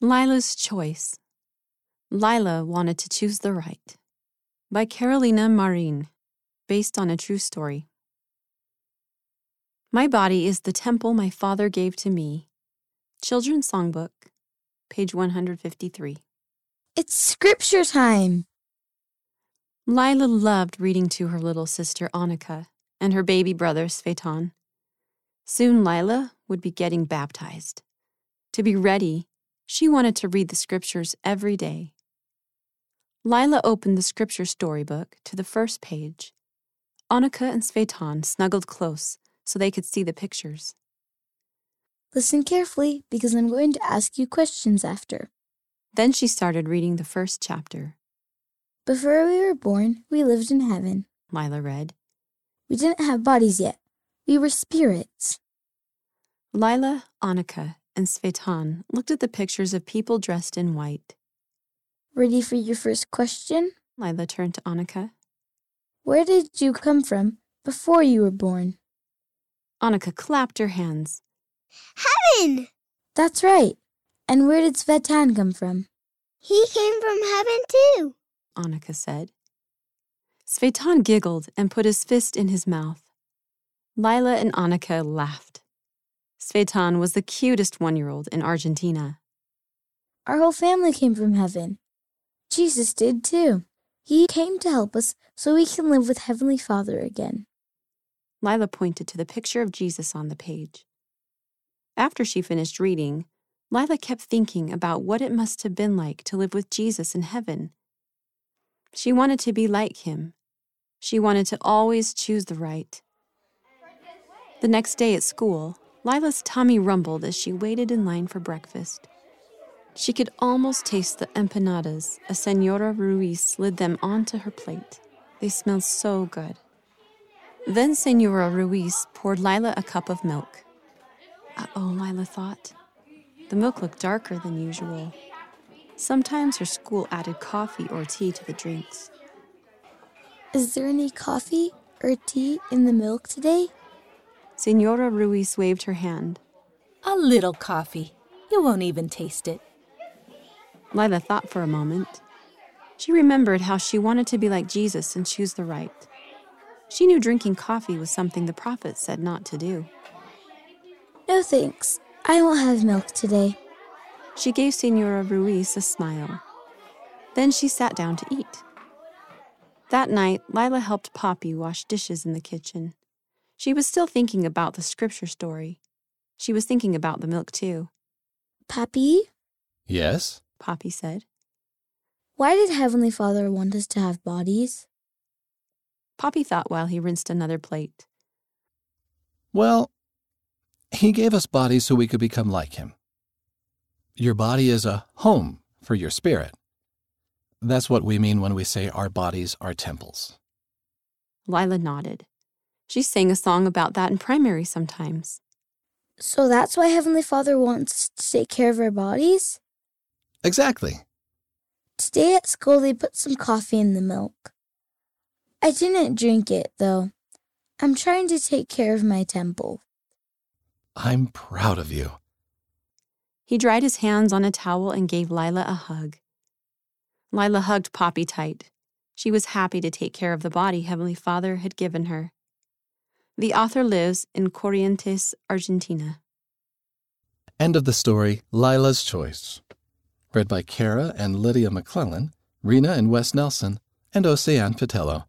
Lila's Choice Lila Wanted to Choose the Right by Carolina Marin, based on a true story. My body is the temple my father gave to me. Children's Songbook, page 153. It's scripture time. Lila loved reading to her little sister Annika and her baby brother Svetan. Soon Lila would be getting baptized. To be ready, she wanted to read the scriptures every day. Lila opened the scripture storybook to the first page. Annika and Svetan snuggled close so they could see the pictures. Listen carefully because I'm going to ask you questions after. Then she started reading the first chapter. Before we were born, we lived in heaven. Lila read. We didn't have bodies yet. We were spirits. Lila, Annika, and Svetan looked at the pictures of people dressed in white. Ready for your first question? Lila turned to Annika. Where did you come from before you were born? Annika clapped her hands. Heaven! That's right. And where did Svetan come from? He came from heaven too. Annika said. Svetan giggled and put his fist in his mouth. Lila and Annika laughed. Svetan was the cutest one year old in Argentina. Our whole family came from heaven. Jesus did too. He came to help us so we can live with Heavenly Father again. Lila pointed to the picture of Jesus on the page. After she finished reading, Lila kept thinking about what it must have been like to live with Jesus in heaven. She wanted to be like him. She wanted to always choose the right. The next day at school, Lila's tummy rumbled as she waited in line for breakfast. She could almost taste the empanadas as Senora Ruiz slid them onto her plate. They smelled so good. Then Senora Ruiz poured Lila a cup of milk. Uh oh, Lila thought. The milk looked darker than usual. Sometimes her school added coffee or tea to the drinks. Is there any coffee or tea in the milk today? Senora Ruiz waved her hand. A little coffee. You won't even taste it. Lila thought for a moment. She remembered how she wanted to be like Jesus and choose the right. She knew drinking coffee was something the prophet said not to do. No thanks. I won't have milk today. She gave Senora Ruiz a smile. Then she sat down to eat. That night, Lila helped Poppy wash dishes in the kitchen. She was still thinking about the scripture story. She was thinking about the milk, too. Pappy, Yes? Poppy said. why did Heavenly Father want us to have bodies? Poppy thought while he rinsed another plate. Well, he gave us bodies so we could become like him. Your body is a home for your spirit. That's what we mean when we say our bodies are temples. Lila nodded. She sang a song about that in primary sometimes. So that's why Heavenly Father wants to take care of our bodies? Exactly. Today at school, they put some coffee in the milk. I didn't drink it, though. I'm trying to take care of my temple. I'm proud of you. He dried his hands on a towel and gave Lila a hug. Lila hugged Poppy tight. She was happy to take care of the body Heavenly Father had given her. The author lives in Corrientes, Argentina. End of the story Lila's Choice. Read by Kara and Lydia McClellan, Rena and Wes Nelson, and Ocean Patello.